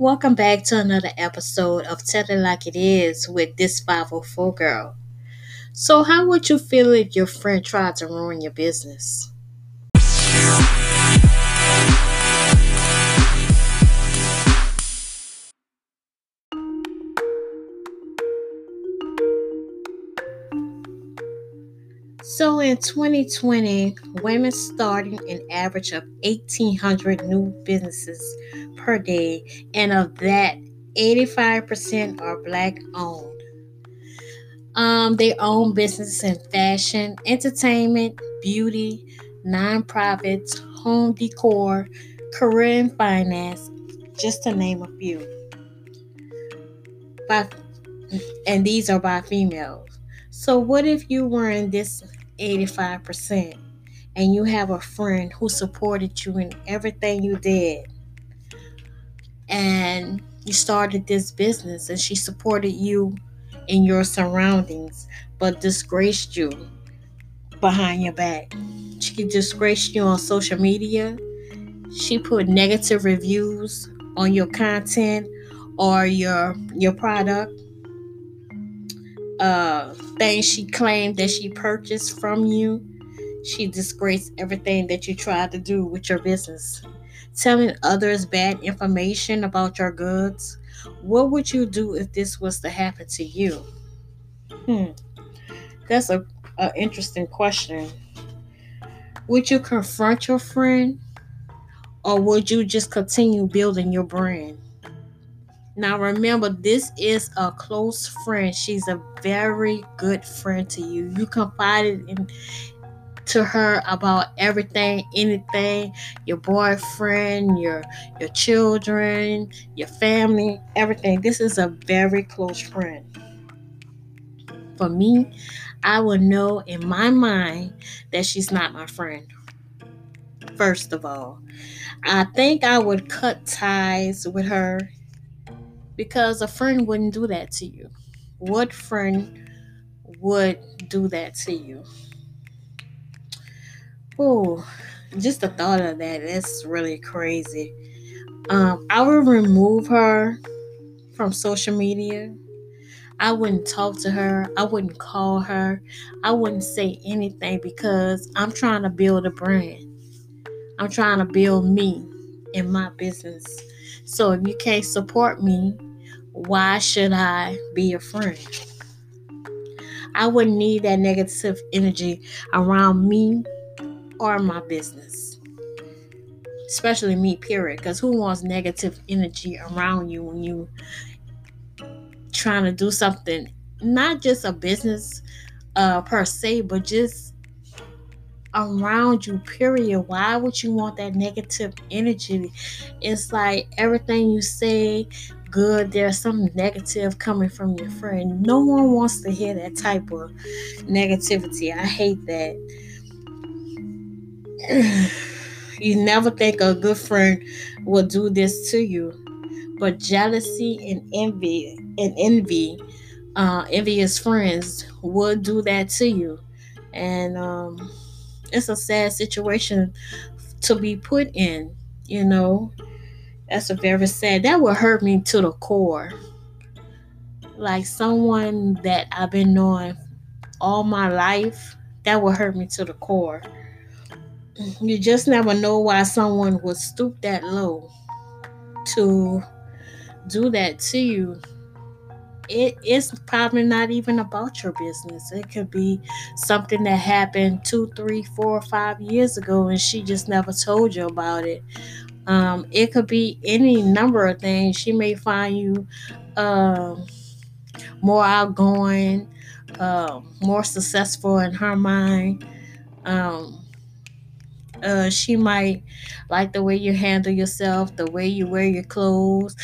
Welcome back to another episode of Tell It Like It Is with this 504 girl. So, how would you feel if your friend tried to ruin your business? So in 2020, women starting an average of 1,800 new businesses per day, and of that, 85% are black owned. Um, they own businesses in fashion, entertainment, beauty, nonprofits, home decor, career and finance, just to name a few. By, and these are by females. So, what if you were in this 85% and you have a friend who supported you in everything you did? And you started this business and she supported you in your surroundings, but disgraced you behind your back. She disgraced you on social media. She put negative reviews on your content or your your product uh, things she claimed that she purchased from you. She disgraced everything that you tried to do with your business. Telling others bad information about your goods. What would you do if this was to happen to you? Hmm. That's a, a interesting question. Would you confront your friend or would you just continue building your brand? Now, remember, this is a close friend. She's a very good friend to you. You confided in to her about everything, anything, your boyfriend, your your children, your family, everything. This is a very close friend. For me, I will know in my mind that she's not my friend. First of all, I think I would cut ties with her because a friend wouldn't do that to you. What friend would do that to you? Oh, just the thought of that, that is really crazy. Um, I would remove her from social media. I wouldn't talk to her. I wouldn't call her. I wouldn't say anything because I'm trying to build a brand. I'm trying to build me in my business. So if you can't support me, why should I be a friend? I wouldn't need that negative energy around me or my business. Especially me, period. Because who wants negative energy around you when you trying to do something, not just a business uh, per se, but just around you, period. Why would you want that negative energy? It's like everything you say, good, there's some negative coming from your friend. No one wants to hear that type of negativity. I hate that. you never think a good friend will do this to you. But jealousy and envy and envy, uh, envious friends will do that to you. And um, it's a sad situation to be put in, you know. That's a very sad. That would hurt me to the core. Like someone that I've been knowing all my life, that would hurt me to the core. You just never know why someone would stoop that low to do that to you. It is probably not even about your business. It could be something that happened two, three, four, five years ago, and she just never told you about it. Um, it could be any number of things. She may find you um, more outgoing, uh, more successful in her mind. Um, uh, she might like the way you handle yourself, the way you wear your clothes.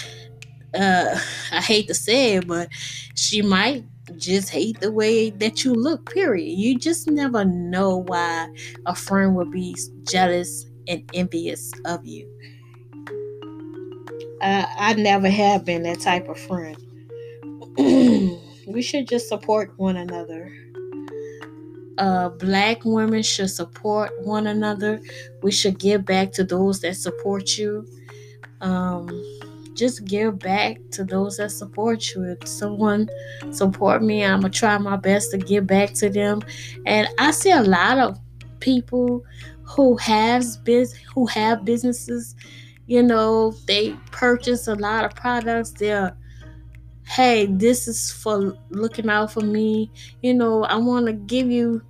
Uh, I hate to say it, but she might just hate the way that you look, period. You just never know why a friend would be jealous and envious of you. I, I never have been that type of friend. we should just support one another. Uh, black women should support one another. We should give back to those that support you. Um, just give back to those that support you. If someone support me, I'm gonna try my best to give back to them. And I see a lot of people who has biz who have businesses, you know, they purchase a lot of products. They're hey, this is for looking out for me. You know, I want to give you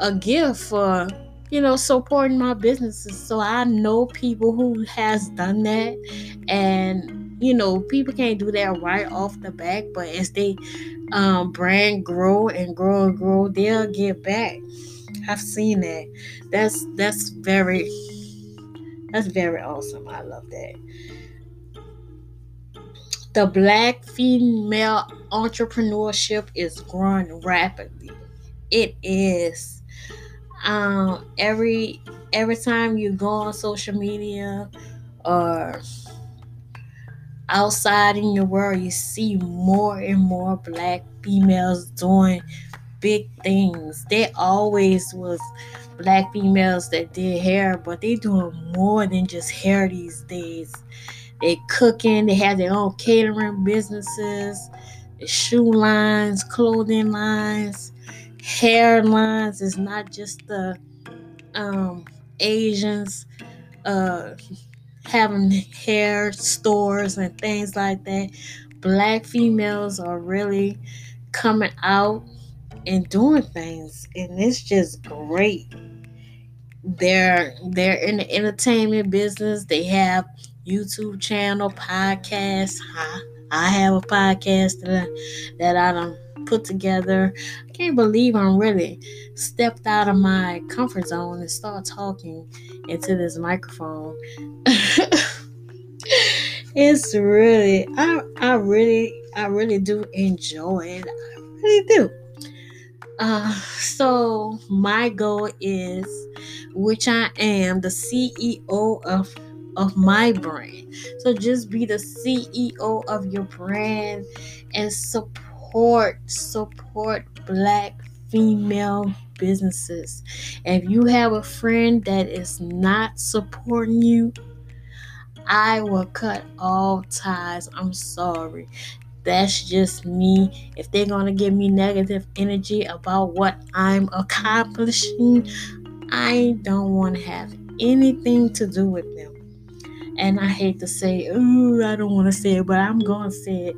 a gift for you know supporting my businesses so i know people who has done that and you know people can't do that right off the back but as they um, brand grow and grow and grow they'll get back i've seen that. That's that's very that's very awesome. I love that. The black female entrepreneurship is growing rapidly. It is. Um, every every time you go on social media or outside in your world, you see more and more black females doing big things. They always was black females that did hair, but they doing more than just hair these days. They cooking, they have their own catering businesses, shoe lines, clothing lines, hair lines. It's not just the um, Asians uh, having hair stores and things like that. Black females are really coming out and doing things, and it's just great. They're they're in the entertainment business. They have YouTube channel, podcasts. I, I have a podcast that I, that I don't put together. I can't believe I'm really stepped out of my comfort zone and start talking into this microphone. it's really I I really I really do enjoy it. I really do. Uh, so my goal is, which I am, the CEO of of my brand. So just be the CEO of your brand and support support black female businesses. If you have a friend that is not supporting you, I will cut all ties. I'm sorry. That's just me. If they're going to give me negative energy about what I'm accomplishing, I don't want to have anything to do with them. And I hate to say, ooh, I don't want to say it, but I'm going to say it.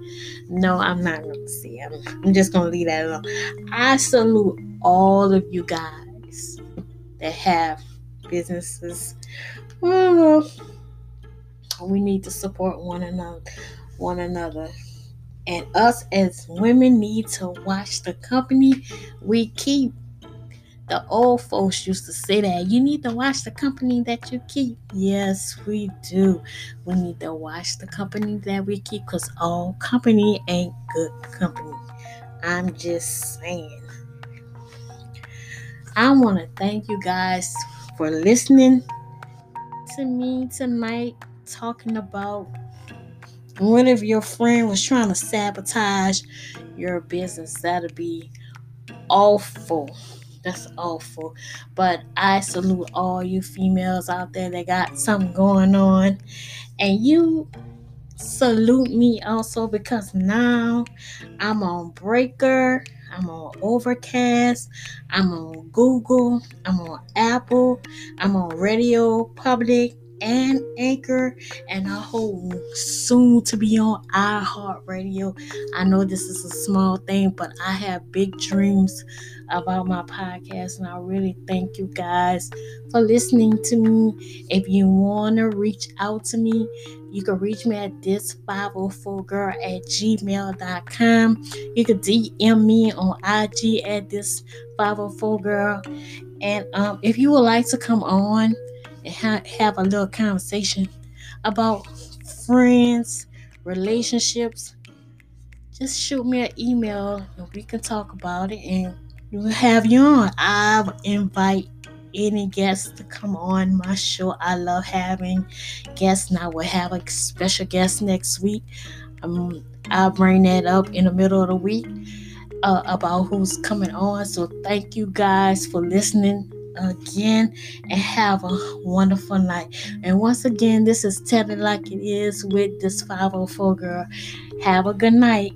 No, I'm not going to say it. I'm, just going to leave that alone. I salute all of you guys that have businesses. We need to support one another, one another. And us as women need to watch the company we keep the old folks used to say that you need to watch the company that you keep. Yes, we do. We need to watch the company that we keep because all company ain't good company. I'm just saying. I want to thank you guys for listening to me tonight, talking about one of your friend was trying to sabotage your business. That'll be awful. That's awful. But I salute all you females out there that got something going on. And you salute me also because now I'm on Breaker, I'm on Overcast, I'm on Google, I'm on Apple, I'm on Radio Public, and Anchor, and I hope soon to be on iHeartRadio. I know this is a small thing, but I have big dreams about my podcast, and I really thank you guys for listening to me. If you want to reach out to me, you can reach me at dis504girl at gmail.com. You can DM me on IG at dis504girl. And um, if you would like to come on, and ha- have a little conversation about friends, relationships, just shoot me an email and we can talk about it and we'll have you on. I'll invite any guests to come on my show. I love having guests and I will have a special guest next week. Um, I'll bring that up in the middle of the week uh, about who's coming on. So thank you guys for listening again and have a wonderful night. And once again, this is Tell It Like It Is with this 504 girl. Have a good night.